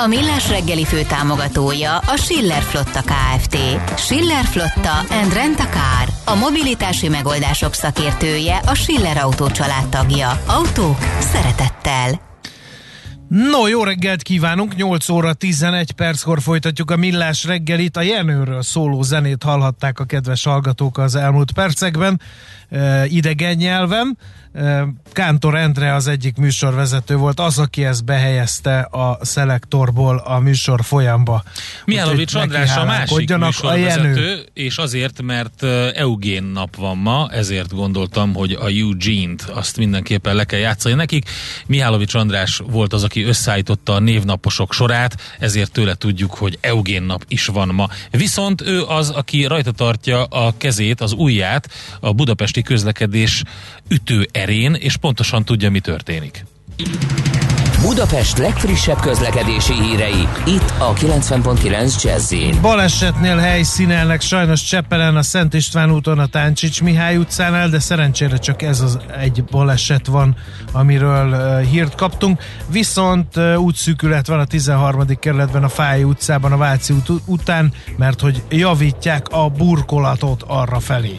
A Millás reggeli fő támogatója a Schiller Flotta KFT. Schiller Flotta and Rent a Car. A mobilitási megoldások szakértője a Schiller Autó tagja. Autók szeretettel. No, jó reggelt kívánunk! 8 óra 11 perckor folytatjuk a Millás reggelit. A Jenőről szóló zenét hallhatták a kedves hallgatók az elmúlt percekben, idegen nyelven. Kántor Endre az egyik műsorvezető volt, az, aki ezt behelyezte a szelektorból a műsor folyamba. Mihálovics András a másik műsorvezető, és azért, mert Eugén nap van ma, ezért gondoltam, hogy a Eugene-t azt mindenképpen le kell játszani nekik. Mihálovics András volt az, aki összeállította a névnaposok sorát, ezért tőle tudjuk, hogy Eugén nap is van ma. Viszont ő az, aki rajta tartja a kezét, az ujját a budapesti közlekedés ütő erén, és pontosan tudja, mi történik. Budapest legfrissebb közlekedési hírei, itt a 90.9 jazz Balesetnél helyszínelnek sajnos Csepelen a Szent István úton a Táncsics Mihály utcánál, de szerencsére csak ez az egy baleset van, amiről uh, hírt kaptunk. Viszont uh, útszűkület van a 13. kerületben a Fáj utcában a Váci út után, mert hogy javítják a burkolatot arra felé.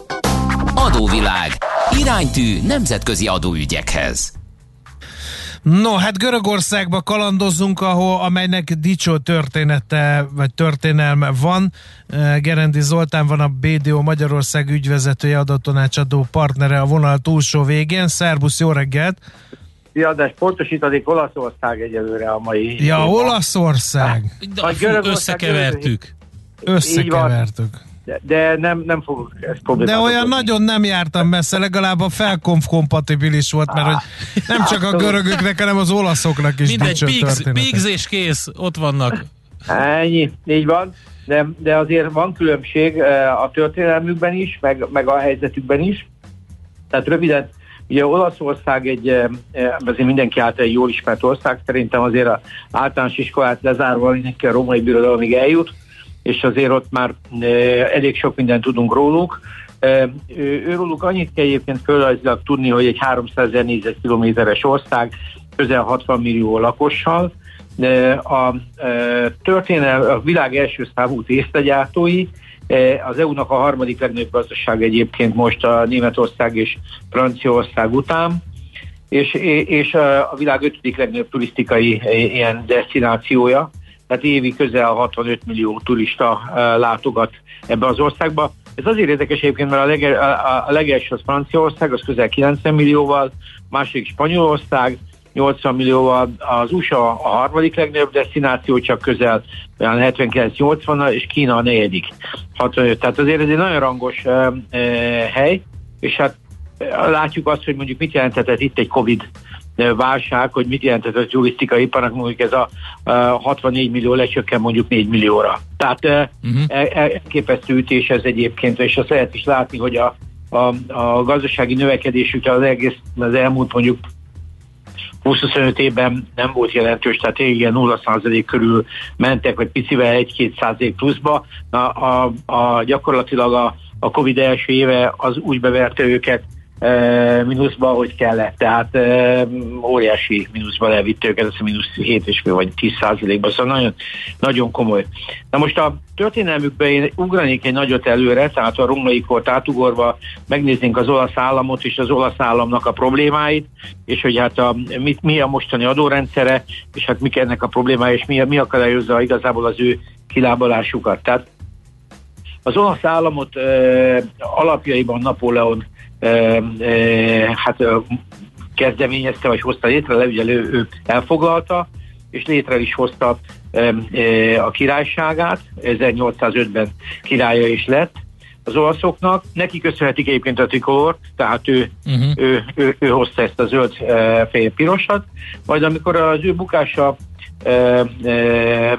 Adóvilág. Iránytű nemzetközi adóügyekhez. No, hát Görögországba kalandozunk, ahol, amelynek dicsó története, vagy történelme van. Eh, Gerendi Zoltán van a BDO Magyarország ügyvezetője, adatonácsadó partnere a vonal túlsó végén. Szerbusz, jó reggelt! Ja, de pontosítanék Olaszország egyelőre a mai... Ja, Olaszország! Hát, összekevertük. Összekevertük de, de nem, nem fogok ezt problémát. De olyan okozni. nagyon nem jártam messze, legalább a felkonf kompatibilis volt, mert hogy nem csak a görögöknek, hanem az olaszoknak is Mindegy, Biggs és kész, ott vannak. Ennyi, így van. De, de azért van különbség eh, a történelmükben is, meg, meg a helyzetükben is. Tehát röviden, ugye Olaszország egy, eh, azért mindenki által egy jól ismert ország, szerintem azért az általános iskolát lezárva mindenki a római birodalomig eljut, és azért ott már elég sok mindent tudunk róluk. Őróluk annyit kell egyébként földrajzilag tudni, hogy egy 300 ezer négyzetkilométeres ország, közel 60 millió lakossal, a történel a világ első számú tésztagyártói, az EU-nak a harmadik legnagyobb gazdaság egyébként most a Németország és Franciaország után, és, és a világ ötödik legnagyobb turisztikai ilyen destinációja tehát évi közel 65 millió turista látogat ebbe az országba. Ez azért érdekes egyébként, mert a, lege, a, a legelső az Franciaország, az közel 90 millióval, második Spanyolország, 80 millióval, az USA a harmadik legnagyobb destináció, csak közel 79-80, és Kína a negyedik 65. Tehát azért ez egy nagyon rangos e, e, hely, és hát látjuk azt, hogy mondjuk mit jelenthetett itt egy Covid válság, hogy mit jelentett a turisztikai iparnak, mondjuk ez a, a 64 millió lecsökken mondjuk 4 millióra. Tehát uh-huh. elképesztő ütés ez egyébként, és azt lehet is látni, hogy a, a, a gazdasági növekedésük az egész az elmúlt mondjuk 20-25 évben nem volt jelentős, tehát igen 0% körül mentek, vagy picivel 1-2% pluszba. A, a, a, gyakorlatilag a, a Covid első éve az úgy beverte őket, mínuszba, hogy kellett. Tehát óriási mínuszba levitt őket, ez a mínusz 7 és vagy 10 százalékban, szóval nagyon, nagyon komoly. Na most a történelmükben én ugranék egy nagyot előre, tehát a római kort átugorva megnéznénk az olasz államot és az olasz államnak a problémáit, és hogy hát a, mit, mi a mostani adórendszere, és hát mik ennek a problémája, és mi, mi akadályozza igazából az ő kilábalásukat. Tehát az olasz államot e, alapjaiban Napóleon hát kezdeményezte, vagy hozta létre, le ugye ő, ő elfoglalta, és létre is hozta a királyságát, 1805-ben királya is lett az olaszoknak. Neki köszönhetik egyébként a trikolort, tehát ő, uh-huh. ő, ő, ő hozta ezt a zöld fehér pirosat, majd amikor az ő bukása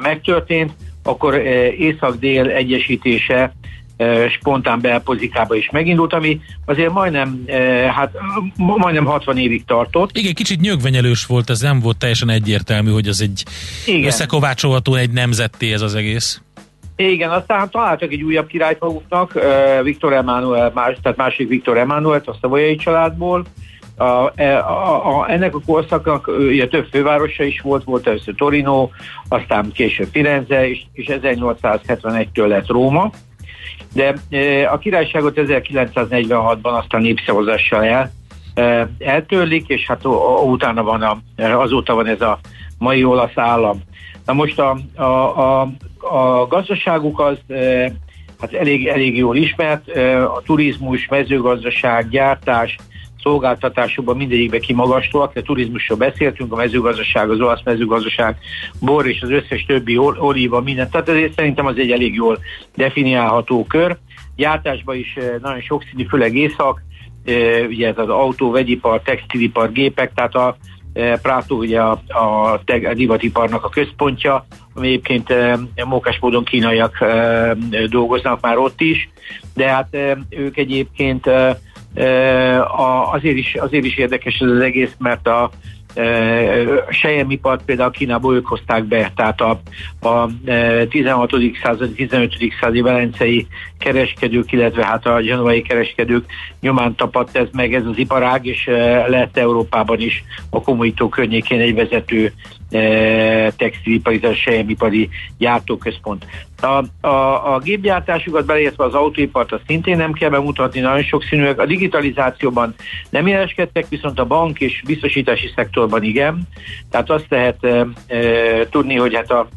megtörtént, akkor észak-dél egyesítése spontán belpolitikába is megindult, ami azért majdnem, hát majdnem 60 évig tartott. Igen, kicsit nyögvenyelős volt, ez nem volt teljesen egyértelmű, hogy az egy Igen. összekovácsolható egy nemzetté ez az egész. Igen, aztán találtak egy újabb királyt maguknak, Viktor Emmanuel, más, tehát másik Viktor Emmanuel, a szavolyai családból. A, a, a, a, ennek a korszaknak ugye több fővárosa is volt, volt először Torino, aztán később Firenze, és, és 1871-től lett Róma de a királyságot 1946-ban aztán népszavazással el, eltörlik, és hát utána van a, azóta van ez a mai olasz állam. Na most a, a, a, a gazdaságuk az hát elég, elég jól ismert, a turizmus, mezőgazdaság, gyártás, szolgáltatásokban mindegyikben kimagaslóak, de turizmusról beszéltünk, a mezőgazdaság, az olasz mezőgazdaság, bor és az összes többi olíva, minden. Tehát ezért szerintem az egy elég jól definiálható kör. Gyártásban is eh, nagyon sokszínű, főleg észak, eh, ugye az autó, vegyipar, textilipar, gépek, tehát a eh, Prátó ugye a, a, a divatiparnak a központja, ami egyébként mókás módon kínaiak dolgoznak már ott is, de hát ők egyébként azért is, azért is érdekes ez az egész, mert a sejemipart például Kínából ők hozták be, tehát a, a 16. századi, 15. századi velencei kereskedők, illetve hát a genovai kereskedők nyomán tapadt ez meg ez az iparág, és lett Európában is a komolyító környékén egy vezető textilipari, sejemipari gyártóközpont. A, a, a gépgyártásukat beleértve az autóipart azt szintén nem kell bemutatni, nagyon sok színűek. A digitalizációban nem jeleskedtek, viszont a bank és biztosítási szektorban igen. Tehát azt lehet e, e, tudni, hogy hát a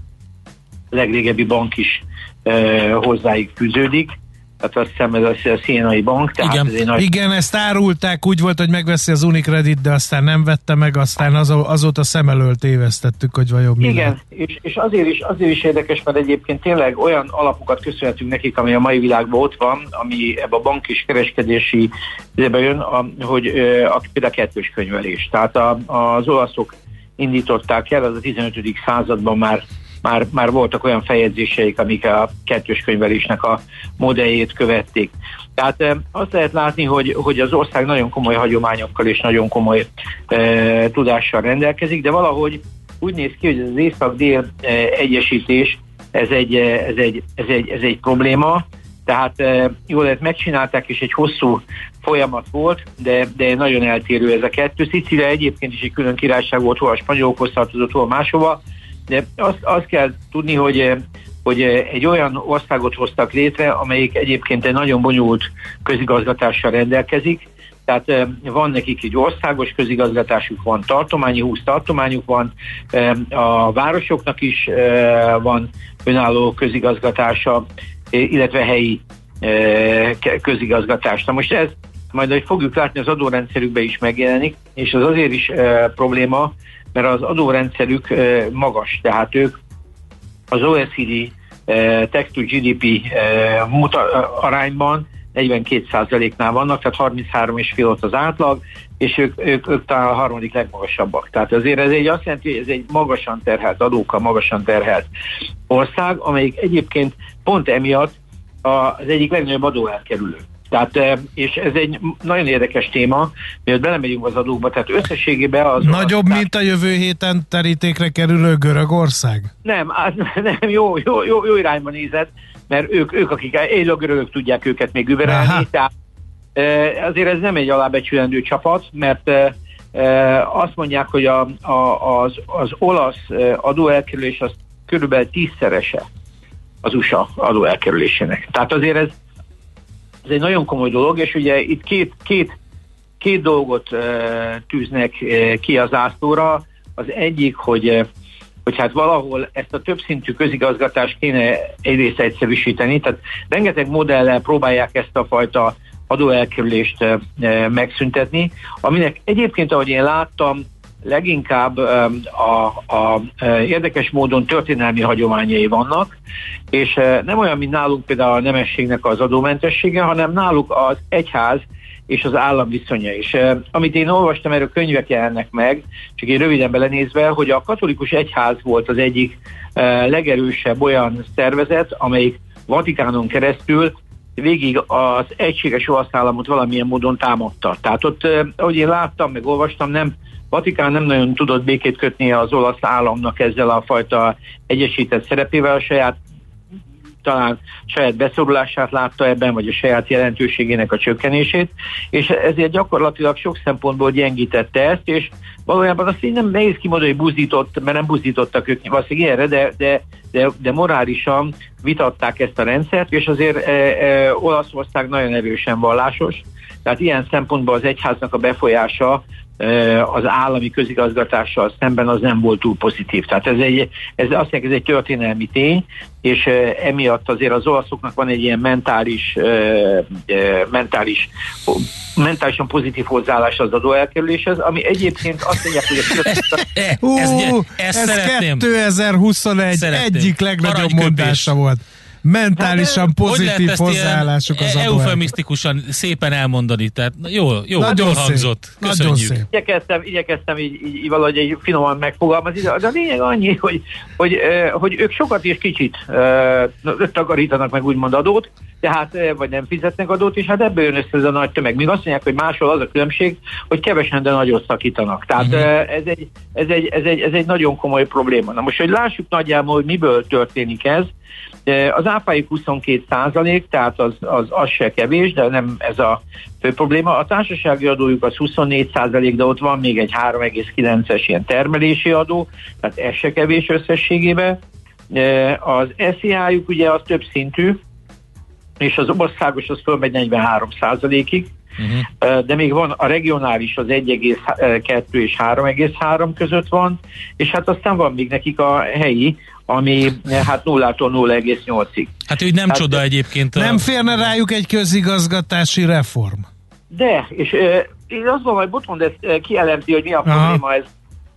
legrégebbi bank is e, hozzáig fűződik tehát azt hiszem ez a Szénai Bank. Tehát Igen. Ez nagy... Igen, ezt árulták, úgy volt, hogy megveszi az Unicredit, de aztán nem vette meg, aztán az, azóta szem elől tévesztettük, hogy vajon mi Igen, és, és azért, is, azért is érdekes, mert egyébként tényleg olyan alapokat köszönhetünk nekik, ami a mai világban ott van, ami ebbe a bank és kereskedési idebe jön, a, hogy a, például a kettős könyvelés. Tehát a, az olaszok indították el, az a 15. században már már, már voltak olyan fejegyzéseik, amik a kettős könyvelésnek a modelljét követték. Tehát e, azt lehet látni, hogy, hogy az ország nagyon komoly hagyományokkal és nagyon komoly e, tudással rendelkezik, de valahogy úgy néz ki, hogy az észak-dél e, egyesítés ez egy, ez, egy, ez, egy, ez egy probléma, tehát jól lehet megcsinálták, és egy hosszú folyamat volt, de, de nagyon eltérő ez a kettő. Szicília egyébként is egy külön királyság volt, hol a spanyolokhoz tartozott, hol máshova, de azt, azt kell tudni, hogy eh, hogy eh, egy olyan országot hoztak létre, amelyik egyébként egy nagyon bonyolult közigazgatással rendelkezik, tehát eh, van nekik egy országos közigazgatásuk, van tartományi, 20 tartományuk van, a városoknak is van önálló közigazgatása, illetve helyi közigazgatás. Na most ez majd, hogy fogjuk látni, az adórendszerükben is megjelenik, és az azért is probléma, mert az adórendszerük magas, tehát ők az OECD Tech to GDP arányban 42%-nál vannak, tehát 33,5% ott az átlag, és ők, ők, ők talán a harmadik legmagasabbak. Tehát azért ez egy azt jelenti, hogy ez egy magasan terhelt, adókkal magasan terhelt ország, amelyik egyébként pont emiatt az egyik legnagyobb adóelkerülő. Tehát, eh, és ez egy nagyon érdekes téma, miért belemegyünk az adókba, tehát összességében az... Nagyobb, az, mint a jövő héten terítékre kerülő Görögország? Nem, az, nem jó, jó, jó, jó irányba nézett, mert ők, ők akik élő görögök tudják őket még überelni, tehát eh, azért ez nem egy alábecsülendő csapat, mert eh, azt mondják, hogy a, a, az, az olasz adóelkerülés az körülbelül tízszerese az USA adóelkerülésének. Tehát azért ez ez egy nagyon komoly dolog, és ugye itt két, két, két dolgot tűznek ki az ászlóra. Az egyik, hogy hogy hát valahol ezt a többszintű közigazgatást kéne egyrészt egyszerűsíteni, tehát rengeteg modellel próbálják ezt a fajta adóelkerülést megszüntetni, aminek egyébként, ahogy én láttam, leginkább a, a, a érdekes módon történelmi hagyományai vannak, és nem olyan, mint nálunk például a nemességnek az adómentessége, hanem náluk az egyház és az állam viszonya is. Amit én olvastam, erről könyvek jelennek meg, csak én röviden belenézve, hogy a katolikus egyház volt az egyik legerősebb olyan szervezet, amelyik Vatikánon keresztül végig az egységes olasz államot valamilyen módon támadta. Tehát ott, ahogy én láttam, meg olvastam, nem Vatikán nem nagyon tudott békét kötni az olasz államnak ezzel a fajta egyesített szerepével, a saját talán saját beszorulását látta ebben, vagy a saját jelentőségének a csökkenését, és ezért gyakorlatilag sok szempontból gyengítette ezt, és valójában azt így nem nehéz kimondani, hogy buzdított, mert nem buzdítottak ők valószínűleg ilyenre, de, de, de, de morálisan vitatták ezt a rendszert, és azért e, e, Olaszország nagyon erősen vallásos, tehát ilyen szempontból az egyháznak a befolyása az állami közigazgatással szemben az nem volt túl pozitív. Tehát ez, egy, ez azt mondják, ez egy történelmi tény, és emiatt azért az olaszoknak van egy ilyen mentális, mentális mentálisan pozitív hozzáállás az adóelkerüléshez, ami egyébként azt mondják, hogy a... ez, ez, ez, ez 2021 szeretném. egyik legnagyobb mondása volt mentálisan hát, pozitív hozzáállásuk az adó. Eufemisztikusan szépen elmondani, tehát jó, jó, nagyon jól hangzott. Köszönjük. Nagyon szép. Igyekeztem, igyekeztem így, így, valahogy egy finoman megfogalmazni, de a lényeg annyi, hogy, hogy, hogy ők sokat és kicsit takarítanak meg úgymond adót, tehát vagy nem fizetnek adót, és hát ebből jön össze ez a nagy tömeg. Míg azt mondják, hogy máshol az a különbség, hogy kevesen, de nagyot szakítanak. Tehát uh-huh. ez, egy, ez, egy, ez, egy, ez egy nagyon komoly probléma. Na most, hogy lássuk nagyjából, hogy miből történik ez, az áfájuk 22 százalék, tehát az, az, az se kevés, de nem ez a fő probléma. A társasági adójuk az 24 százalék, de ott van még egy 3,9-es ilyen termelési adó, tehát ez se kevés összességében. Az SZIA-juk ugye az több szintű, és az országos az fölmegy 43 százalékig, Uh-huh. De még van a regionális az 1,2 és 3,3 között van, és hát aztán van még nekik a helyi, ami hát 0-tól 0,8-ig. Hát úgy nem hát, csoda egyébként. A... Nem férne rájuk egy közigazgatási reform? De, és uh, én azt mondom, hogy Botmond ezt kielemzi, hogy mi a Aha. probléma ez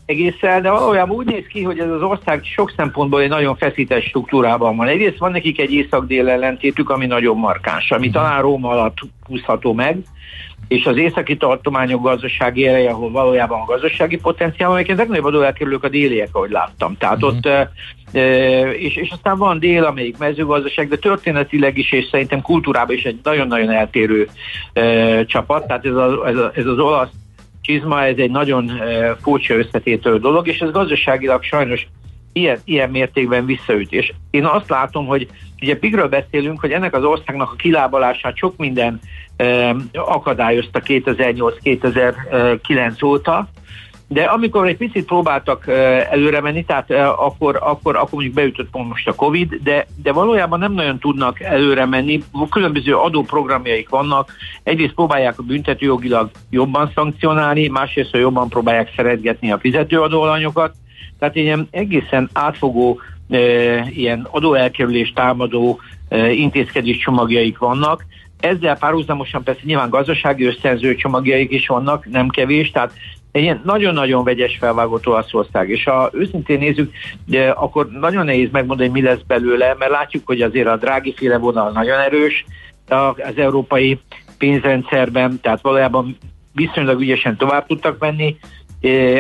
egészen, de valójában úgy néz ki, hogy ez az ország sok szempontból egy nagyon feszített struktúrában van. Egyrészt van nekik egy észak-dél ellentétük, ami nagyon markáns, ami uh-huh. talán Róma alatt húzható meg, és az északi tartományok gazdasági ereje, ahol valójában a gazdasági potenciál, amelyeket legnagyobb adó elkerülők a déliek, ahogy láttam. Tehát uh-huh. ott, e, és, és aztán van dél, amelyik mezőgazdaság, de történetileg is, és szerintem kultúrában is egy nagyon-nagyon eltérő e, csapat. Tehát ez, a, ez, a, ez az olasz csizma, ez egy nagyon furcsa összetétől dolog, és ez gazdaságilag sajnos ilyen, ilyen mértékben visszaüt. És én azt látom, hogy ugye Pigről beszélünk, hogy ennek az országnak a kilábalását sok minden akadályozta 2008-2009 óta, de amikor egy picit próbáltak előre menni, tehát akkor, akkor, akkor mondjuk beütött pont most a Covid, de, de valójában nem nagyon tudnak előre menni. Különböző adóprogramjaik vannak. Egyrészt próbálják a büntetőjogilag jobban szankcionálni, másrészt jobban próbálják szeretgetni a fizetőadóalanyokat. Tehát ilyen egészen átfogó ilyen adóelkerülés támadó intézkedés csomagjaik vannak, ezzel párhuzamosan persze nyilván gazdasági összenző csomagjaik is vannak, nem kevés, tehát egy ilyen nagyon-nagyon vegyes felvágott Olaszország, és ha őszintén nézzük, de akkor nagyon nehéz megmondani, mi lesz belőle, mert látjuk, hogy azért a drági féle vonal nagyon erős az európai pénzrendszerben, tehát valójában viszonylag ügyesen tovább tudtak menni,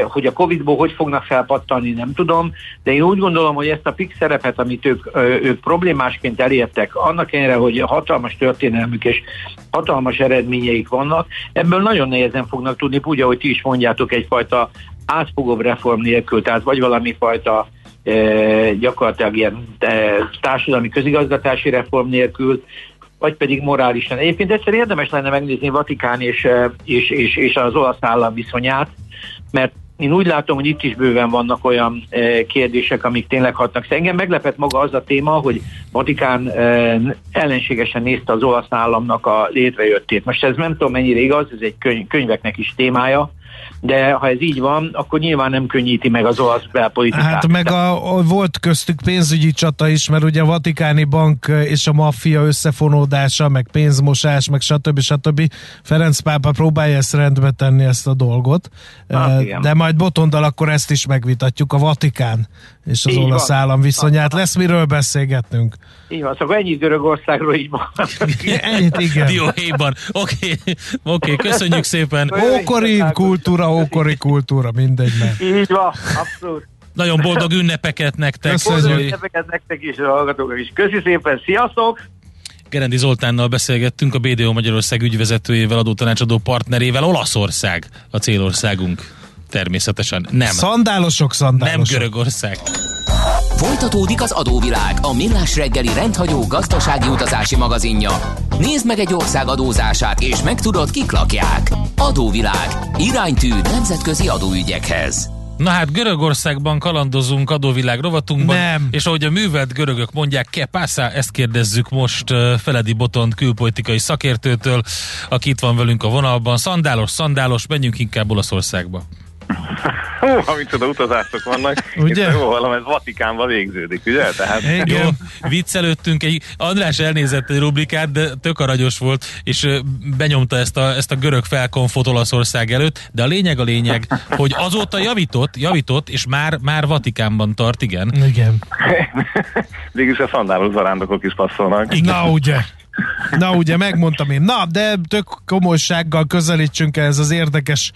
hogy a Covid-ból hogy fognak felpattanni, nem tudom, de én úgy gondolom, hogy ezt a PIK szerepet, amit ők, ők problémásként elértek, annak ellenére, hogy hatalmas történelmük és hatalmas eredményeik vannak, ebből nagyon nehezen fognak tudni, úgy, ahogy ti is mondjátok, egyfajta átfogóbb reform nélkül, tehát vagy valami fajta e, gyakorlatilag ilyen e, társadalmi közigazgatási reform nélkül, vagy pedig morálisan. Egyébként egyszer érdemes lenne megnézni Vatikán és, és, és, és az olasz állam viszonyát, mert én úgy látom, hogy itt is bőven vannak olyan e, kérdések, amik tényleg hatnak. Szóval engem meglepett maga az a téma, hogy Vatikán e, ellenségesen nézte az olasz államnak a létrejöttét. Most ez nem tudom mennyire igaz, ez egy könyv, könyveknek is témája, de ha ez így van, akkor nyilván nem könnyíti meg az olasz belpolitikát. Hát meg a, a, volt köztük pénzügyi csata is, mert ugye a Vatikáni Bank és a maffia összefonódása, meg pénzmosás, meg stb. stb. Ferenc pápa próbálja ezt rendbe tenni ezt a dolgot, hát, de majd botondal akkor ezt is megvitatjuk, a Vatikán és az így olasz van. állam viszonyát. Lesz miről beszélgetnünk. Így van, szóval ennyit Görögországról így van. Ennyit, igen. Dióhéjban. Oké, okay. okay, köszönjük szépen. Ókori kultúra, ókori kultúra, mindegy. Mert. Így van, abszolút. Nagyon boldog ünnepeket nektek. Köszönjük. Boldog ünnepeket nektek is, a hallgatóknak is. Köszi szépen, sziasztok! Gerendi Zoltánnal beszélgettünk, a BDO Magyarország ügyvezetőjével, adótanácsadó partnerével. Olaszország a célországunk. Természetesen nem. Szandálosok, szandálosok. Nem Görögország. Folytatódik az adóvilág, a millás reggeli rendhagyó gazdasági utazási magazinja. Nézd meg egy ország adózását, és megtudod, kik lakják. Adóvilág. Iránytű nemzetközi adóügyekhez. Na hát Görögországban kalandozunk adóvilág rovatunkban, Nem. és ahogy a művelt görögök mondják, ke pásza, ezt kérdezzük most Feledi Botont külpolitikai szakértőtől, aki itt van velünk a vonalban. Szandálos, szandálos, menjünk inkább Olaszországba. Hú, micsoda utazások vannak. Ugye? Itt jó hallom, ez Vatikánba végződik, ugye? Tehát... Igen. Jó, viccelődtünk, egy, András elnézett egy rubrikát, de tök aranyos volt, és benyomta ezt a, ezt a görög felkonfot Olaszország előtt, de a lényeg a lényeg, hogy azóta javított, javított, és már, már Vatikánban tart, igen. Igen. Végülis a szandálos zarándokok is passzolnak. Igen. Na ugye. Na ugye, megmondtam én. Na, de tök komolysággal közelítsünk ez az érdekes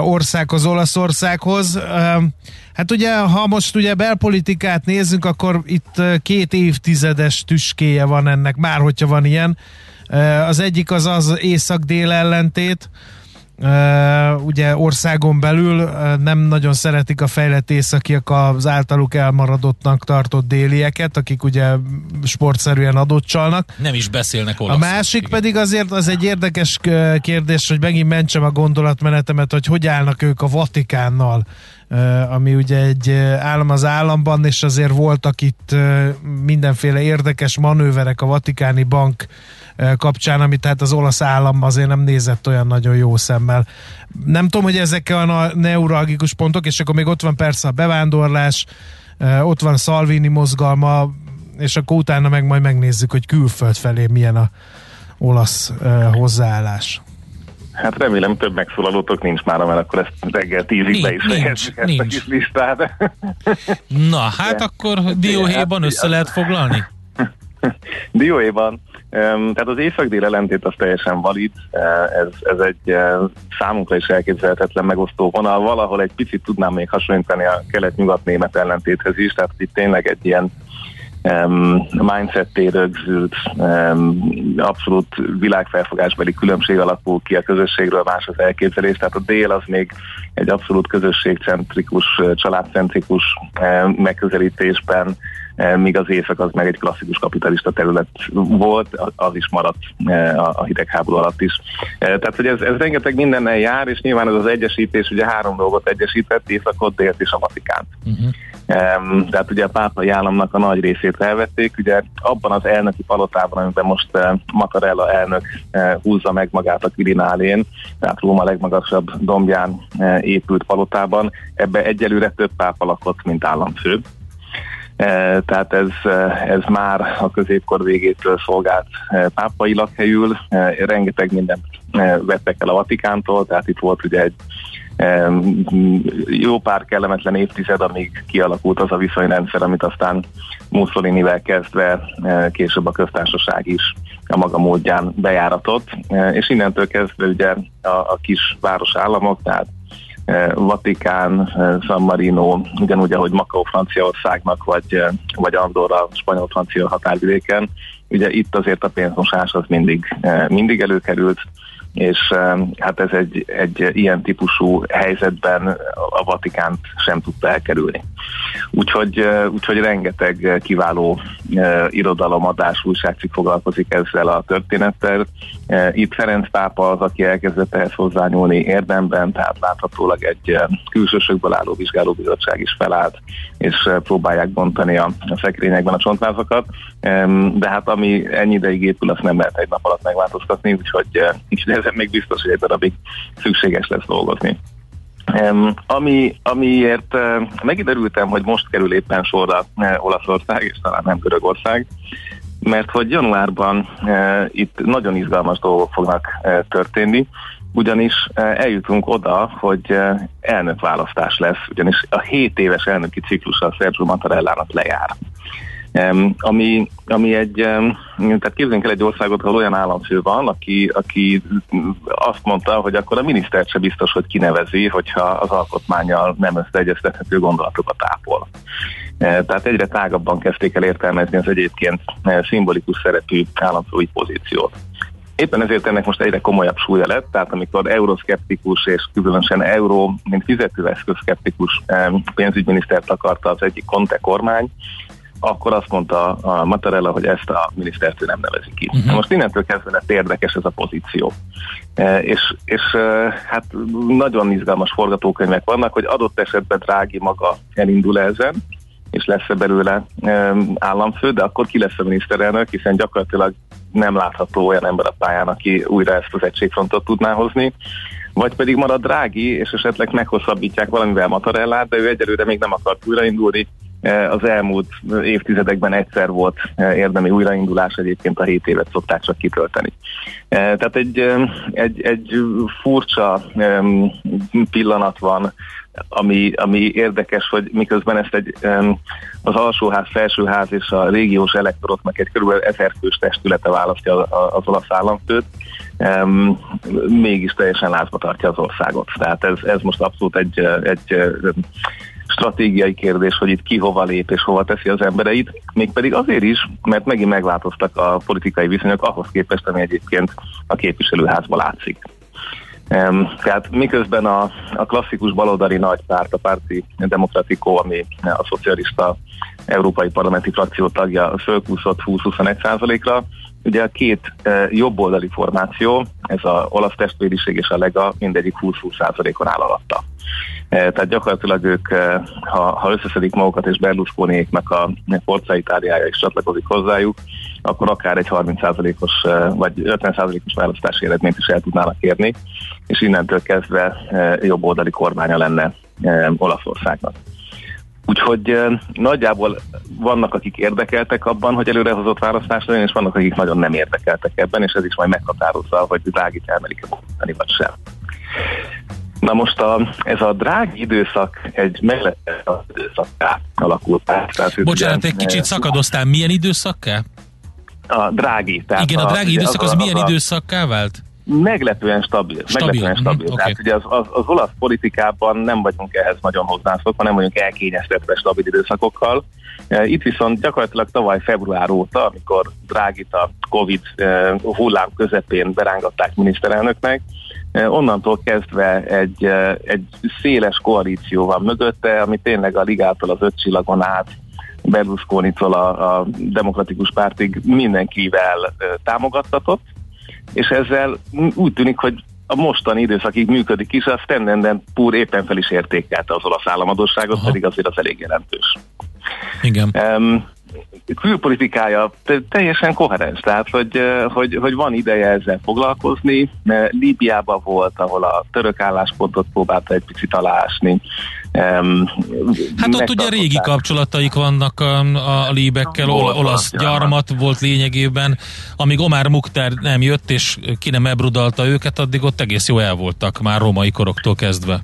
országhoz, Olaszországhoz. Hát ugye, ha most ugye belpolitikát nézzünk, akkor itt két évtizedes tüskéje van ennek, már hogyha van ilyen. Az egyik az az észak-dél ellentét, Uh, ugye országon belül uh, nem nagyon szeretik a fejlett északiak az általuk elmaradottnak tartott délieket, akik ugye sportszerűen adott csalnak. Nem is beszélnek olaszul. A másik igen. pedig azért az egy érdekes kérdés, hogy megint mentsem a gondolatmenetemet, hogy hogy állnak ők a Vatikánnal, ami ugye egy állam az államban, és azért voltak itt mindenféle érdekes manőverek a Vatikáni Bank kapcsán, amit tehát az olasz állam azért nem nézett olyan nagyon jó szemmel. Nem tudom, hogy ezek a neuralgikus pontok, és akkor még ott van persze a bevándorlás, ott van Salvini mozgalma, és akkor utána meg majd megnézzük, hogy külföld felé milyen a olasz hozzáállás. Hát remélem több megszólalótok nincs már, mert akkor ezt reggel tízig be is fejezzük ezt a kis listát. Na, hát De, akkor dióhéjban hát, össze lehet foglalni? Dióhéjban tehát az észak-dél ellentét az teljesen valid, ez, ez egy számunkra is elképzelhetetlen megosztó vonal, valahol egy picit tudnám még hasonlítani a kelet-nyugat-német ellentéthez is, tehát itt tényleg egy ilyen um, mindset rögzült, um, abszolút világfelfogásbeli különbség alakul ki a közösségről, más az elképzelés, tehát a dél az még egy abszolút közösségcentrikus, családcentrikus um, megközelítésben míg az észak az meg egy klasszikus kapitalista terület volt, az is maradt eh, a hidegháború alatt is. Eh, tehát, hogy ez, ez rengeteg mindennel jár, és nyilván ez az egyesítés ugye három dolgot egyesített, északot, délt és a Vatikánt. Uh-huh. Tehát ugye a pápai államnak a nagy részét elvették, ugye abban az elnöki palotában, amiben most Makarella elnök húzza meg magát a Quirinálén, tehát Róma legmagasabb dombján épült palotában, ebbe egyelőre több pápa lakott, mint államfő. E, tehát ez, e, ez már a középkor végétől szolgált e, pápai lakhelyül, rengeteg mindent vettek el a Vatikántól, tehát itt volt ugye egy jó pár kellemetlen évtized, amíg kialakult az a viszonyrendszer, amit aztán Mussolinivel kezdve később a köztársaság is a maga módján bejáratott, és innentől kezdve ugye a, a kis város államok, tehát Eh, Vatikán, eh, San Marino, ugyanúgy, ahogy Macau Franciaországnak, vagy, eh, vagy Andorra spanyol-francia határvidéken. Ugye itt azért a pénzmosás az mindig, mindig előkerült, és hát ez egy, egy ilyen típusú helyzetben a Vatikánt sem tudta elkerülni. Úgyhogy, úgyhogy rengeteg kiváló irodalomadás, újságcikk foglalkozik ezzel a történettel. Itt Ferenc pápa az, aki elkezdett ehhez hozzányúlni érdemben, tehát láthatólag egy külsősökből álló vizsgálóbizottság is felállt, és próbálják bontani a, a szekrényekben a csontvázakat, de hát ami ennyi ideig épül, azt nem lehet egy nap alatt megváltoztatni, úgyhogy, úgyhogy ez ezen még biztos, hogy egy darabig szükséges lesz dolgozni. Um, ami, amiért uh, megidörültem, hogy most kerül éppen sorra uh, Olaszország, és talán nem Görögország, mert hogy januárban uh, itt nagyon izgalmas dolgok fognak uh, történni, ugyanis uh, eljutunk oda, hogy uh, elnökválasztás lesz, ugyanis a 7 éves elnöki ciklusa Sergio Mattarellának lejár. Ami, ami egy, tehát képzeljünk el egy országot, ahol olyan államfő van, aki, aki azt mondta, hogy akkor a minisztert se biztos, hogy kinevezi, hogyha az alkotmányjal nem összeegyeztethető gondolatokat ápol. E, tehát egyre tágabban kezdték el értelmezni az egyébként e, szimbolikus szerepű államfői pozíciót. Éppen ezért ennek most egyre komolyabb súlya lett, tehát amikor euroszkeptikus és különösen euró, mint fizetőeszköz szkeptikus e, pénzügyminisztert akarta az egyik Conte kormány, akkor azt mondta a Mattarella, hogy ezt a minisztert nem nevezi ki. Uh-huh. Most innentől kezdve lett érdekes ez a pozíció. E, és, és e, hát nagyon izgalmas forgatókönyvek vannak, hogy adott esetben Drági maga elindul ezen, és lesz-e belőle e, államfő, de akkor ki lesz a miniszterelnök, hiszen gyakorlatilag nem látható olyan ember a pályán, aki újra ezt az egységfrontot tudná hozni vagy pedig marad Drági, és esetleg meghosszabbítják valamivel Matarellát, de ő egyelőre még nem akart újraindulni, az elmúlt évtizedekben egyszer volt eh, érdemi újraindulás, egyébként a 7 évet szokták csak kitölteni. Eh, tehát egy, egy, egy furcsa pillanat van, ami, ami érdekes, hogy miközben ezt egy, az alsóház, felsőház és a régiós elektoroknak egy kb. ezer fős testülete választja az olasz államfőt, mégis teljesen lázba tartja az országot. Tehát ez, ez most abszolút egy, egy stratégiai kérdés, hogy itt ki hova lép és hova teszi az embereit, mégpedig azért is, mert megint megváltoztak a politikai viszonyok ahhoz képest, ami egyébként a képviselőházban látszik. Tehát miközben a, a klasszikus baloldali nagy párt, a párti demokratikó, ami a szocialista európai parlamenti frakció tagja fölkúszott 20-21 százalékra, ugye a két e, jobboldali formáció, ez a olasz testvériség és a lega mindegyik 20-20 százalékon áll alatta. E, tehát gyakorlatilag ők, e, ha, ha összeszedik magukat és Berlusconiéknak a Forza Itáliája is csatlakozik hozzájuk, akkor akár egy 30%-os e, vagy 50%-os választási eredményt is el tudnának érni, és innentől kezdve jobb oldali kormánya lenne Olaszországnak. Úgyhogy nagyjából vannak, akik érdekeltek abban, hogy előrehozott választás legyen, és vannak, akik nagyon nem érdekeltek ebben, és ez is majd meghatározza, hogy drágit elmerik-e vagy sem. Na most a, ez a drági időszak egy meglepő időszakká alakult át. Bocsánat, egy kicsit szakadoztál, milyen időszakká? A drági. Tehát Igen, a, a drági időszak az, az, az milyen az időszakká vált? Meglepően stabil. stabil. Meglepően stabil. Mm, Tehát ugye az, az, az olasz politikában nem vagyunk ehhez nagyon hozzászokva, nem vagyunk elkényeztetve stabil időszakokkal. E, itt viszont gyakorlatilag tavaly február óta, amikor Drágit a Covid e, hullám közepén berángatták miniszterelnöknek, onnantól kezdve egy, egy széles koalíció van mögötte, ami tényleg a ligától az öt csillagon át Berlusconi-tól a, a demokratikus pártig mindenkivel támogattatott, és ezzel úgy tűnik, hogy a mostani időszakig működik is, a Standard Poor éppen fel is értékelte az olasz államadóságot, Aha. pedig azért az elég jelentős. Igen. Um, külpolitikája teljesen koherens, tehát hogy, hogy, hogy van ideje ezzel foglalkozni. Líbiában volt, ahol a török álláspontot próbálta egy picit alásni. Um, hát ott ugye régi kapcsolataik vannak a, a líbekkel, ol, olasz gyarmat volt lényegében, amíg Omar Mukhtar nem jött és ki nem ebrudalta őket, addig ott egész jó el voltak már romai koroktól kezdve.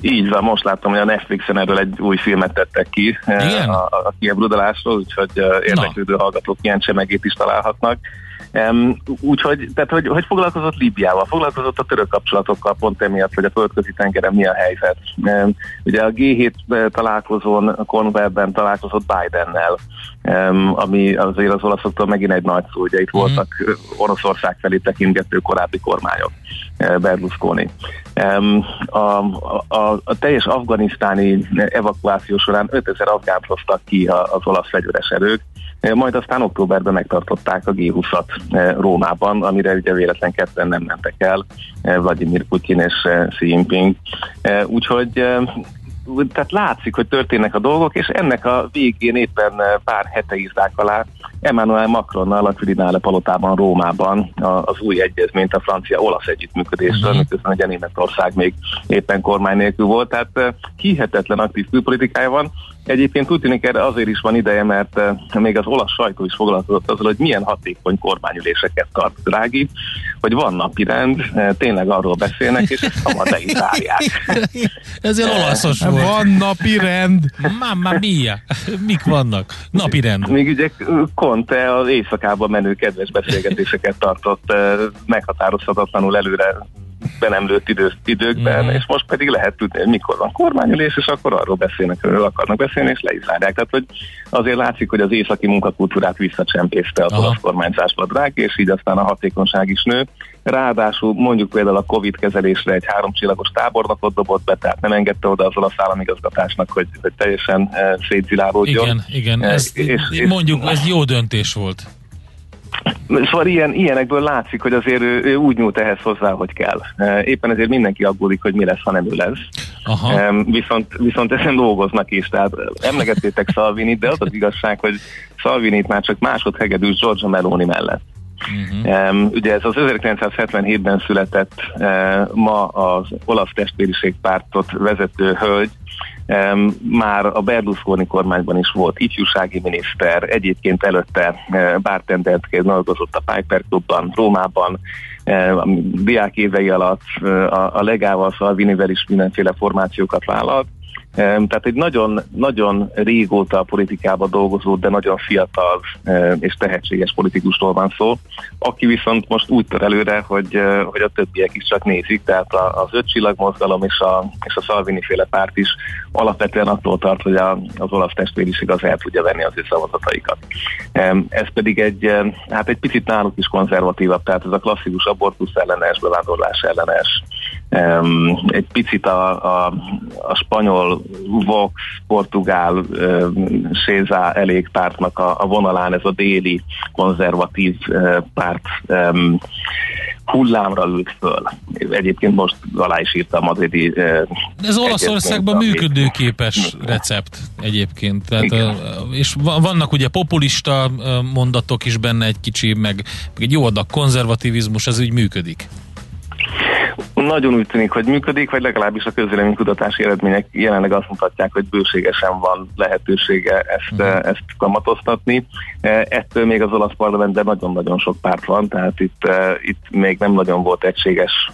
Így van, most láttam, hogy a Netflixen erről egy új filmet tettek ki Igen? a, a kiebrudalásról, úgyhogy érdeklődő Na. hallgatók ilyen csemegét is találhatnak. Um, úgyhogy, tehát hogy, hogy foglalkozott Líbiával, foglalkozott a török kapcsolatokkal pont emiatt, hogy a földközi tengeren mi a helyzet. Um, ugye a G7 találkozón, a Conwellben találkozott Bidennel, um, ami azért az olaszoktól megint egy nagy szó, ugye itt mm. voltak Oroszország felé tekintgető korábbi kormányok, Berlusconi. A, a, a teljes afganisztáni evakuáció során 5000 afgánt hoztak ki az olasz fegyveres erők, majd aztán októberben megtartották a G20-at eh, Rómában, amire ugye véletlen ketten nem mentek el, eh, Vladimir Putin és eh, Xi Jinping. Úgyhogy tehát látszik, hogy történnek a dolgok, és ennek a végén éppen pár hete írták alá Emmanuel Macronnal a Quirinale palotában Rómában az új egyezményt a francia-olasz együttműködésről, uh-huh. miközben ugye Németország még éppen kormány nélkül volt, tehát hihetetlen aktív külpolitikája van. Egyébként úgy tűnik erre azért is van ideje, mert még az olasz sajtó is foglalkozott azzal, hogy milyen hatékony kormányüléseket tart Drági, hogy van napi rend, tényleg arról beszélnek, és ezt szabad le is Ez egy olaszos volt. Van napi rend. Mamma mia. Mik vannak? Napi rend. Még ugye Conte az éjszakába menő kedves beszélgetéseket tartott meghatározhatatlanul előre be nem lőtt idő, időkben, mm. és most pedig lehet tudni, hogy mikor van kormányülés, és akkor arról beszélnek, hogy akarnak beszélni, és le is zárják. Tehát, hogy azért látszik, hogy az északi munkakultúrát visszacsempészte az olasz kormányzásba drág, és így aztán a hatékonyság is nő. Ráadásul mondjuk például a Covid kezelésre egy háromcsillagos tábornokot dobott be, tehát nem engedte oda az olasz államigazgatásnak, hogy, hogy teljesen e, szétzilálódjon. Igen, igen, ez, és, és, mondjuk ez jó döntés volt. Szóval ilyen, ilyenekből látszik, hogy azért ő, ő úgy nyújt ehhez hozzá, hogy kell. Éppen ezért mindenki aggódik, hogy mi lesz, ha nem ő lesz. Aha. Viszont, viszont ezen dolgoznak is. Tehát emlegettétek Salvinit, de az az igazság, hogy Salvinit már csak másodhegedűs Giorgio Meloni mellett. Uh-huh. Um, ugye ez az 1977-ben született ma az olasz testvériségpártot vezető hölgy, már a Berlusconi kormányban is volt ifjúsági miniszter, egyébként előtte uh, bartenderként dolgozott a Piper Clubban, Rómában, a diák évei alatt a, legával, Salvinivel is mindenféle formációkat vállalt, tehát egy nagyon, nagyon régóta a politikában dolgozó, de nagyon fiatal és tehetséges politikusról van szó, aki viszont most úgy tör előre, hogy, hogy a többiek is csak nézik, tehát az öt csillagmozgalom és a, és a Salvini féle párt is alapvetően attól tart, hogy a, az olasz testvériség az el tudja venni az ő szavazataikat. Ez pedig egy, hát egy picit náluk is konzervatívabb, tehát ez a klasszikus abortusz ellenes, bevándorlás ellenes, egy picit a, a, a spanyol Vox, portugál um, Sézá elég pártnak a, a vonalán ez a déli konzervatív uh, párt um, hullámra ült föl. Egyébként most alá is írta a madridi... Uh, Ez Olaszországban működőképes recept egyébként. Tehát, uh, és vannak ugye populista mondatok is benne egy kicsi, meg, meg egy jó adag konzervativizmus, ez úgy működik. Nagyon úgy tűnik, hogy működik, vagy legalábbis a közvéleménykutatási eredmények jelenleg azt mutatják, hogy bőségesen van lehetősége ezt, uh-huh. ezt kamatoztatni. Eh, ettől még az olasz parlamentben nagyon-nagyon sok párt van, tehát itt, eh, itt még nem nagyon volt egységes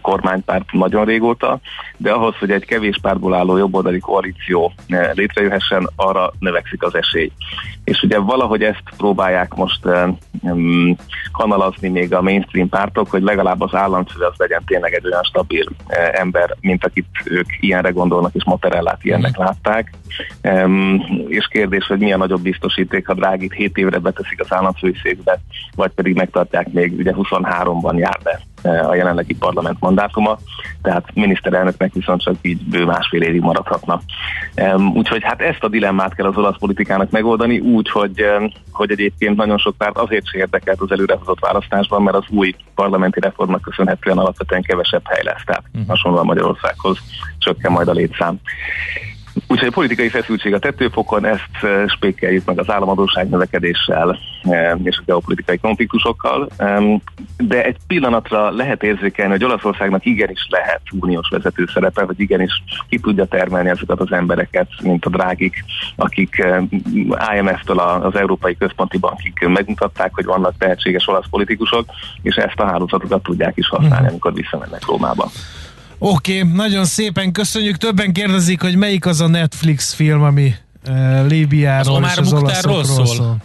kormánypárt nagyon régóta, de ahhoz, hogy egy kevés pártból álló jobboldali koalíció létrejöhessen, arra növekszik az esély. És ugye valahogy ezt próbálják most kanalazni még a mainstream pártok, hogy legalább az államfő az legyen tényleg egy olyan stabil eh, ember, mint akit ők ilyenre gondolnak, és Motorellát ilyennek mm. látták. És kérdés, hogy milyen nagyobb biztosíték, ha Drágit 7 évre beteszik az államfőszékbe, vagy pedig megtartják még, ugye 23-ban jár be a jelenlegi parlament mandátuma, tehát miniszterelnöknek viszont csak így bő másfél évig maradhatna. Úgyhogy hát ezt a dilemmát kell az olasz politikának megoldani, úgy, hogy, hogy egyébként nagyon sok párt azért se érdekelt az előrehozott választásban, mert az új parlamenti reformnak köszönhetően alapvetően kevesebb hely lesz, tehát uh-huh. hasonlóan Magyarországhoz csökken majd a létszám. Úgyhogy a politikai feszültség a tetőfokon, ezt eh, spékeljük meg az államadóság növekedéssel eh, és a geopolitikai konfliktusokkal, de egy pillanatra lehet érzékelni, hogy Olaszországnak igenis lehet uniós vezető szerepe, hogy igenis ki tudja termelni ezeket az embereket, mint a drágik, akik eh, IMF-től az Európai Központi Bankig megmutatták, hogy vannak tehetséges olasz politikusok, és ezt a hálózatokat tudják is használni, mhm. amikor visszamennek Rómába. Oké, okay, nagyon szépen köszönjük. Többen kérdezik, hogy melyik az a Netflix film, ami uh, Líbiáról az és az olaszokról szól. szól.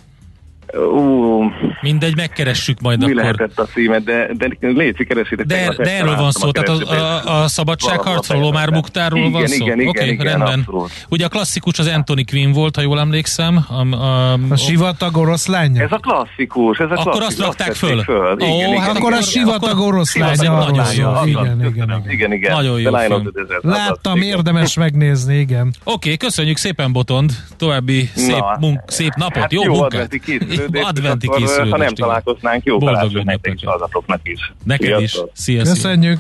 Uh, Mindegy, megkeressük majd mi akkor. Mi lehetett a címet, de, de légy keresitek. De, de erről van szó, tehát a, a, a szabadságharcról, Omar Muktárról van szó? Igen, igen, okay, igen, rendben. Abszolút. Ugye a klasszikus az Anthony Quinn volt, ha jól emlékszem. A, a, a sivatag oroszlány? Ez a klasszikus, ez a klasszikus. Akkor azt rakták föl? föl. Igen, Ó, igen, hát akkor a sivatag oroszlány. Nagyon jó. Igen, igen, igen. igen. Nagyon jó Láttam, érdemes megnézni, igen. Oké, köszönjük szépen, Botond. További szép napot, hát jó munkát. Adventi készülődést. Ha nem találkoznánk, jó karácsony nektek is, azatoknak is. Neked is. Sziasztok. Köszönjük.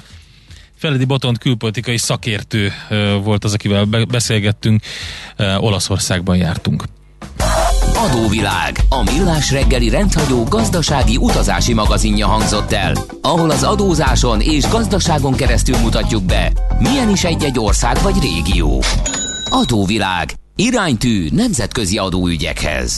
Feledi Botont külpolitikai szakértő volt az, akivel beszélgettünk, Olaszországban jártunk. Adóvilág, a millás reggeli rendhagyó gazdasági utazási magazinja hangzott el, ahol az adózáson és gazdaságon keresztül mutatjuk be, milyen is egy-egy ország vagy régió. Adóvilág, iránytű nemzetközi adóügyekhez.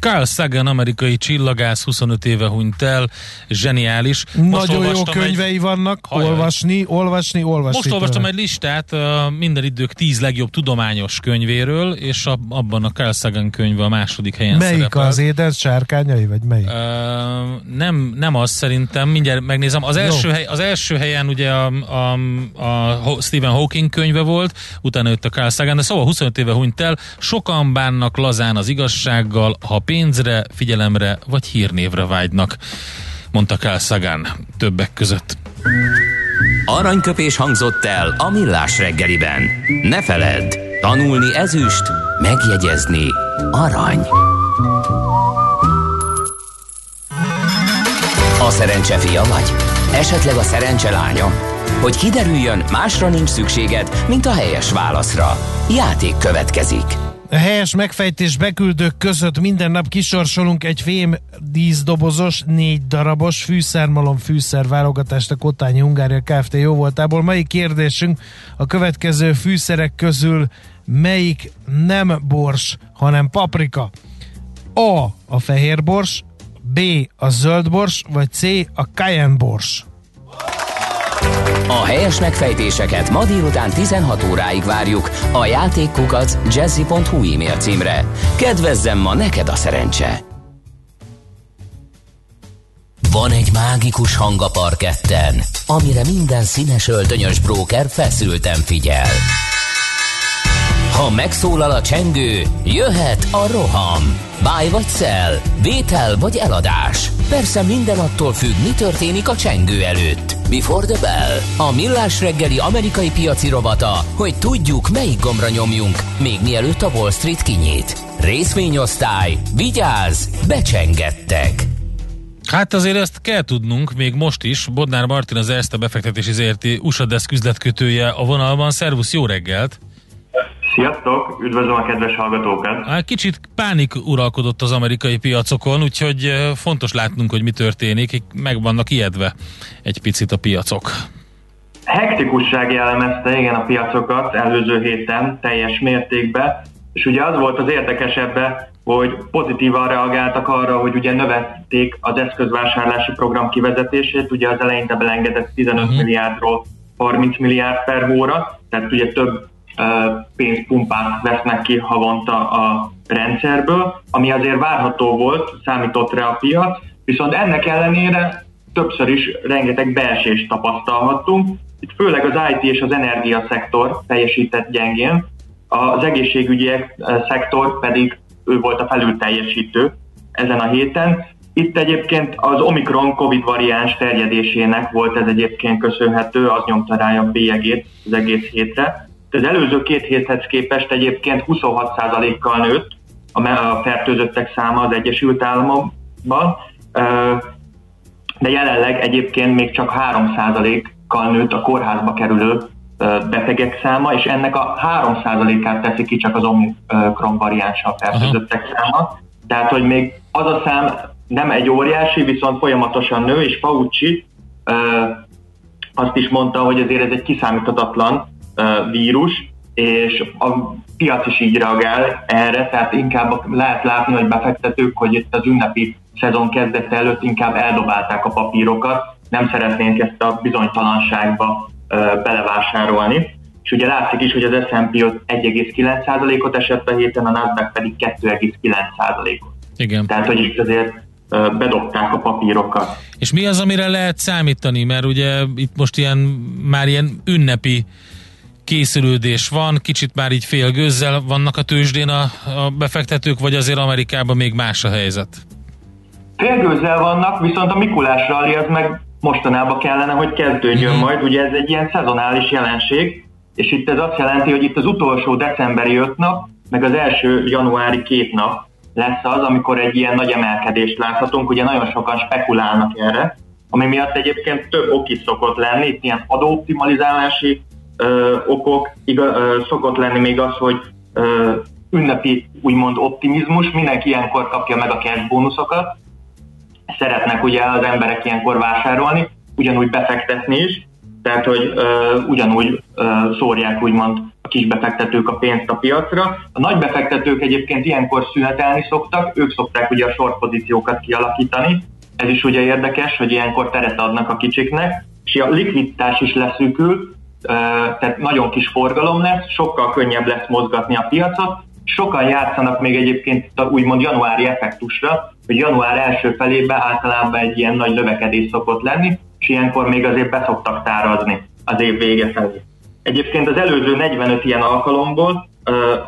Carl Sagan, amerikai csillagász, 25 éve hunyt el, zseniális. Most Nagyon jó könyvei egy... vannak, Hajaj. olvasni, olvasni, olvasni. Most olvastam egy listát minden idők 10 legjobb tudományos könyvéről, és abban a Carl Sagan könyve a második helyen Melyik szerepel. az édes sárkányai, vagy melyik? Uh, nem, nem az szerintem, mindjárt megnézem. Az első, hely, az első helyen ugye a, a, a Stephen Hawking könyve volt, utána jött a Carl Sagan, de szóval 25 éve hunyt el, sokan bánnak lazán az igazsággal, ha pénzre, figyelemre vagy hírnévre vágynak, mondta Carl Sagan többek között. Aranyköpés hangzott el a millás reggeliben. Ne feledd, tanulni ezüst, megjegyezni arany. A szerencse fia vagy? Esetleg a szerencse lánya? Hogy kiderüljön, másra nincs szükséged, mint a helyes válaszra. Játék következik. A helyes megfejtés beküldők között minden nap kisorsolunk egy fém díszdobozos, négy darabos fűszermalom fűszer válogatást a Kotányi Hungária Kft. jó voltából. Mai kérdésünk a következő fűszerek közül melyik nem bors, hanem paprika? A. A fehér bors, B. A zöld bors, vagy C. A cayenne bors? A helyes megfejtéseket ma délután 16 óráig várjuk a játékkukac jazzy.hu e-mail címre. Kedvezzem ma neked a szerencse! Van egy mágikus hang a parketten, amire minden színes öltönyös bróker feszülten figyel. Ha megszólal a csengő, jöhet a roham. Báj vagy szel, vétel vagy eladás. Persze minden attól függ, mi történik a csengő előtt. Before the Bell, a millás reggeli amerikai piaci robata, hogy tudjuk, melyik gombra nyomjunk, még mielőtt a Wall Street kinyit. Részvényosztály, vigyáz, becsengettek! Hát azért ezt kell tudnunk, még most is. Bodnár Martin az Erste befektetési zérti USA Desk üzletkötője a vonalban. Szervusz, jó reggelt! Sziasztok, üdvözlöm a kedves hallgatókat! Kicsit pánik uralkodott az amerikai piacokon, úgyhogy fontos látnunk, hogy mi történik. Meg vannak ijedve egy picit a piacok. Hektikusság jellemezte igen a piacokat előző héten teljes mértékben, és ugye az volt az érdekesebbe, hogy pozitívan reagáltak arra, hogy ugye növették az eszközvásárlási program kivezetését, ugye az eleinte belengedett 15 uh-huh. milliárdról 30 milliárd per hóra, tehát ugye több pénzpumpát vesznek ki havonta a rendszerből, ami azért várható volt, számított rá a piac, viszont ennek ellenére többször is rengeteg beesést tapasztalhattunk. Itt főleg az IT és az energia szektor teljesített gyengén, az egészségügyi szektor pedig ő volt a felül teljesítő ezen a héten. Itt egyébként az Omikron Covid variáns terjedésének volt ez egyébként köszönhető, az nyomta rá a bélyegét az egész hétre. Az előző két héthez képest egyébként 26%-kal nőtt a fertőzöttek száma az Egyesült Államokban, de jelenleg egyébként még csak 3%-kal nőtt a kórházba kerülő betegek száma, és ennek a 3%-át teszi ki csak az Omikron variánssal fertőzöttek száma. Tehát, hogy még az a szám nem egy óriási, viszont folyamatosan nő, és Fauci azt is mondta, hogy azért ez egy kiszámíthatatlan vírus, és a piac is így reagál erre, tehát inkább lehet látni, hogy befektetők, hogy itt az ünnepi szezon kezdete előtt inkább eldobálták a papírokat, nem szeretnénk ezt a bizonytalanságba belevásárolni. És ugye látszik is, hogy az S&P 1,9%-ot esett a héten, a Nasdaq pedig 2,9%-ot. Igen. Tehát, hogy itt azért bedobták a papírokat. És mi az, amire lehet számítani? Mert ugye itt most ilyen, már ilyen ünnepi készülődés van, kicsit már így fél gőzzel vannak a tőzsdén a, a befektetők, vagy azért Amerikában még más a helyzet? Félgőzzel vannak, viszont a Mikulás rally az meg mostanában kellene, hogy kezdődjön mm-hmm. majd. Ugye ez egy ilyen szezonális jelenség, és itt ez azt jelenti, hogy itt az utolsó decemberi öt nap, meg az első januári két nap lesz az, amikor egy ilyen nagy emelkedést láthatunk. Ugye nagyon sokan spekulálnak erre, ami miatt egyébként több ok is szokott lenni, itt ilyen adóoptimalizálási ö, okok, igaz, ö, szokott lenni még az, hogy ö, ünnepi úgymond optimizmus, mindenki ilyenkor kapja meg a cash bónuszokat, szeretnek ugye az emberek ilyenkor vásárolni, ugyanúgy befektetni is, tehát hogy ö, ugyanúgy ö, szórják úgymond a kis befektetők a pénzt a piacra. A nagy befektetők egyébként ilyenkor szünetelni szoktak, ők szokták ugye a short pozíciókat kialakítani, ez is ugye érdekes, hogy ilyenkor teret adnak a kicsiknek, és a likviditás is leszűkül, tehát nagyon kis forgalom lesz, sokkal könnyebb lesz mozgatni a piacot, sokan játszanak még egyébként a úgymond januári effektusra, hogy január első felében általában egy ilyen nagy lövekedés szokott lenni, és ilyenkor még azért beszoktak tárazni az év vége felé. Egyébként az előző 45 ilyen alkalomból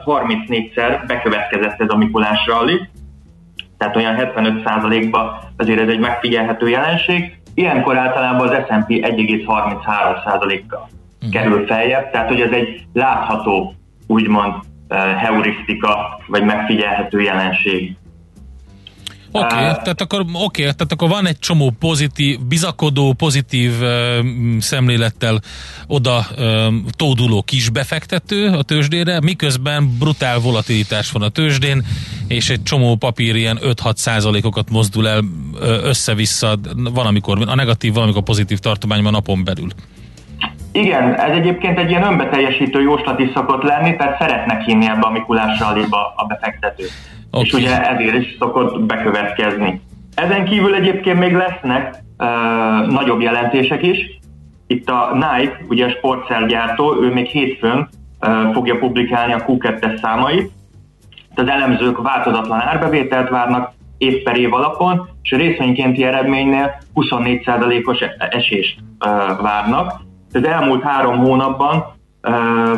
34-szer bekövetkezett ez a Mikulás rally, tehát olyan 75%-ban azért ez egy megfigyelhető jelenség. Ilyenkor általában az S&P 1,33%-kal uh-huh. kerül feljebb, tehát hogy ez egy látható, úgymond heurisztika, vagy megfigyelhető jelenség. Oké, okay, uh, tehát akkor, okay, tehát akkor van egy csomó pozitív, bizakodó, pozitív uh, szemlélettel oda uh, tóduló kis befektető a tőzsdére, miközben brutál volatilitás van a tőzsdén, és egy csomó papír ilyen 5-6 százalékokat mozdul el össze-vissza, van amikor a negatív, valamikor pozitív tartományban napon belül. Igen, ez egyébként egy ilyen önbeteljesítő jóslat is szokott lenni, tehát szeretnek hinni ebbe a Mikulás a befektetők. Okay. És ugye ezért is szokott bekövetkezni. Ezen kívül egyébként még lesznek uh, nagyobb jelentések is. Itt a Nike, ugye a sportszergyártó, ő még hétfőn uh, fogja publikálni a Q2-es számait. Az elemzők változatlan árbevételt várnak év per év alapon, és részvénykénti eredménynél 24%-os esést uh, várnak. Az elmúlt három hónapban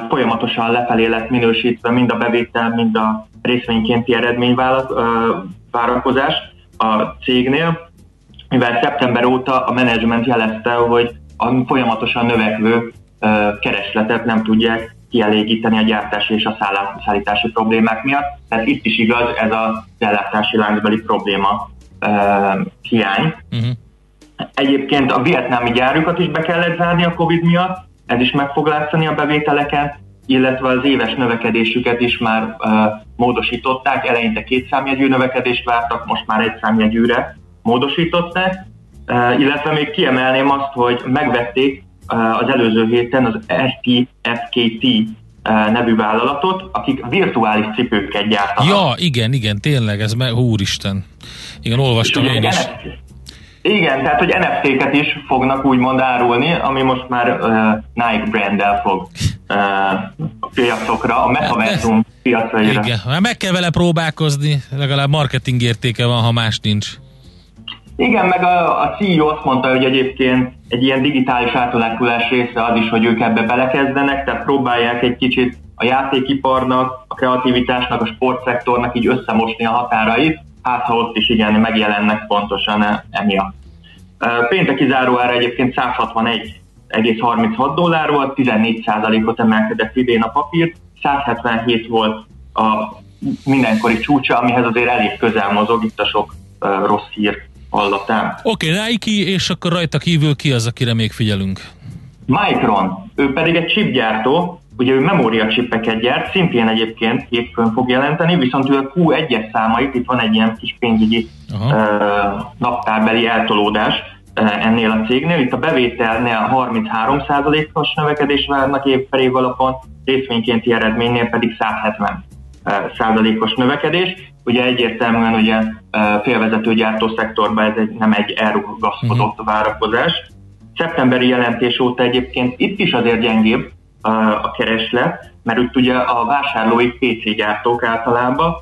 folyamatosan lefelé lett minősítve mind a bevétel, mind a részvénykénti eredményvárakozás a cégnél, mivel szeptember óta a menedzsment jelezte, hogy a folyamatosan növekvő keresletet nem tudják kielégíteni a gyártási és a szállítási problémák miatt. Tehát itt is igaz ez a ellátási láncbeli probléma hiány. Uh-huh. Egyébként a vietnámi gyárukat is be kellett zárni a Covid miatt, ez is meg fog látszani a bevételeken, illetve az éves növekedésüket is már uh, módosították, eleinte két számjegyű növekedést vártak, most már egy számjegyűre módosították, uh, illetve még kiemelném azt, hogy megvették uh, az előző héten az STFKT uh, nevű vállalatot, akik virtuális cipőket gyártanak. Ja, igen, igen, tényleg, ez meg, úristen. Igen, olvastam én is. Igen, tehát hogy NFT-ket is fognak úgymond árulni, ami most már uh, Nike branddel fog uh, a piacokra, a metaversum piacaira. Igen, hát meg kell vele próbálkozni, legalább marketing értéke van, ha más nincs. Igen, meg a, a CEO azt mondta, hogy egyébként egy ilyen digitális átalakulás része az is, hogy ők ebbe belekezdenek, tehát próbálják egy kicsit a játékiparnak, a kreativitásnak, a sportszektornak így összemosni a határait, hát ha ott is igen, megjelennek pontosan emiatt. Pénteki záróára egyébként 161,36 dollár volt, 14%-ot emelkedett idén a papír, 177 volt a mindenkori csúcsa, amihez azért elég közel mozog itt a sok rossz hír hallatán. Oké, okay, Nike, és akkor rajta kívül ki az, akire még figyelünk? Micron, ő pedig egy chipgyártó, Ugye ő memóriacsipeket gyárt, szintén egyébként hétfőn fog jelenteni, viszont ő a Q1-es számait, itt van egy ilyen kis pénzügyi uh, naptárbeli eltolódás uh, ennél a cégnél. Itt a bevételnél 33%-os növekedés várnak év per év alapon, részvénykénti eredménynél pedig 170 százalékos növekedés. Ugye egyértelműen ugye félvezető gyártó szektorban ez egy, nem egy elrugaszkodott uh-huh. várakozás. Szeptemberi jelentés óta egyébként itt is azért gyengébb, a kereslet, mert itt ugye a vásárlói PC gyártók általában,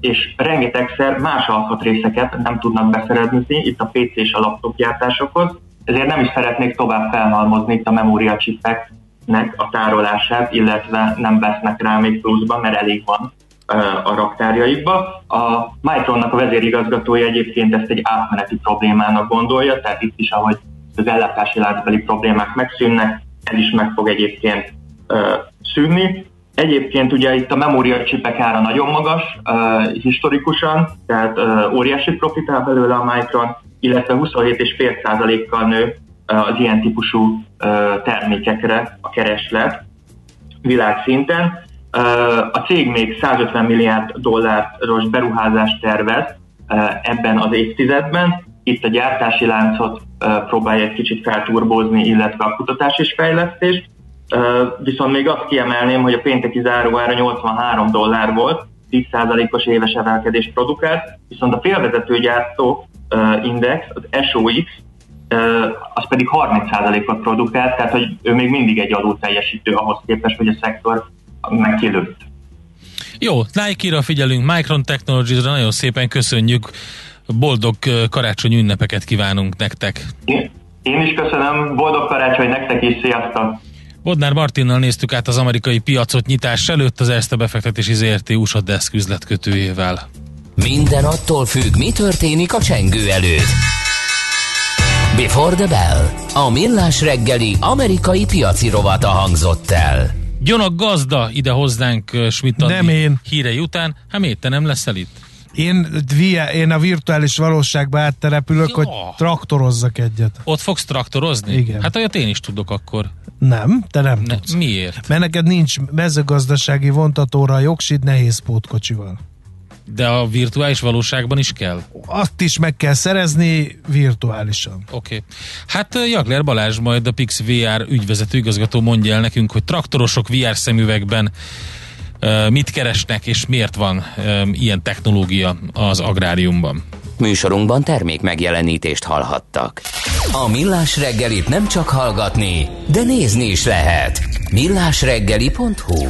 és rengetegszer más alkatrészeket nem tudnak beszerezni itt a PC és a laptop gyártásokhoz, ezért nem is szeretnék tovább felhalmozni itt a memóriacsipeknek a tárolását, illetve nem vesznek rá még pluszban, mert elég van a raktárjaikba. A Micronnak a vezérigazgatója egyébként ezt egy átmeneti problémának gondolja, tehát itt is, ahogy az ellátási láncbeli problémák megszűnnek, ez is meg fog egyébként szűnni. Egyébként ugye itt a memóriacsipek ára nagyon magas, uh, historikusan, tehát uh, óriási profitál belőle a Micron, illetve 27,5%-kal nő uh, az ilyen típusú uh, termékekre a kereslet világszinten. Uh, a cég még 150 milliárd dolláros beruházást tervez uh, ebben az évtizedben. Itt a gyártási láncot próbálja egy kicsit felturbózni, illetve a kutatás és fejlesztést Viszont még azt kiemelném, hogy a pénteki záróára 83 dollár volt, 10%-os éves emelkedés produkált, viszont a félvezető gyártó index, az SOX, az pedig 30%-ot produkált, tehát hogy ő még mindig egy adó teljesítő ahhoz képest, hogy a szektor megkilőtt. Jó, Nike-ra figyelünk, Micron Technologies-ra nagyon szépen köszönjük, boldog karácsony ünnepeket kívánunk nektek. Én is köszönöm, boldog karácsony nektek is, sziasztok! Bodnár Martinnal néztük át az amerikai piacot nyitás előtt az Erste befektetési ZRT USA Desk üzletkötőjével. Minden attól függ, mi történik a csengő előtt. Before the Bell. A millás reggeli amerikai piaci rovata hangzott el. Gyonak gazda ide hozzánk Schmidt Nem én. hírei után. Hát miért te nem leszel itt? Én, én a virtuális valóságba átterepülök, ja. hogy traktorozzak egyet. Ott fogsz traktorozni? Igen. Hát olyat én is tudok akkor. Nem, te nem ne, tudsz. Miért? Mert neked nincs mezőgazdasági vontatóra a jogsid nehéz pótkocsival. De a virtuális valóságban is kell? Azt is meg kell szerezni virtuálisan. Oké. Okay. Hát Jagler Balázs majd a Pix VR ügyvezető igazgató mondja el nekünk, hogy traktorosok VR szemüvegben mit keresnek és miért van ilyen technológia az agráriumban. Műsorunkban termék megjelenítést hallhattak. A Millás reggelit nem csak hallgatni, de nézni is lehet. millásreggeli.hu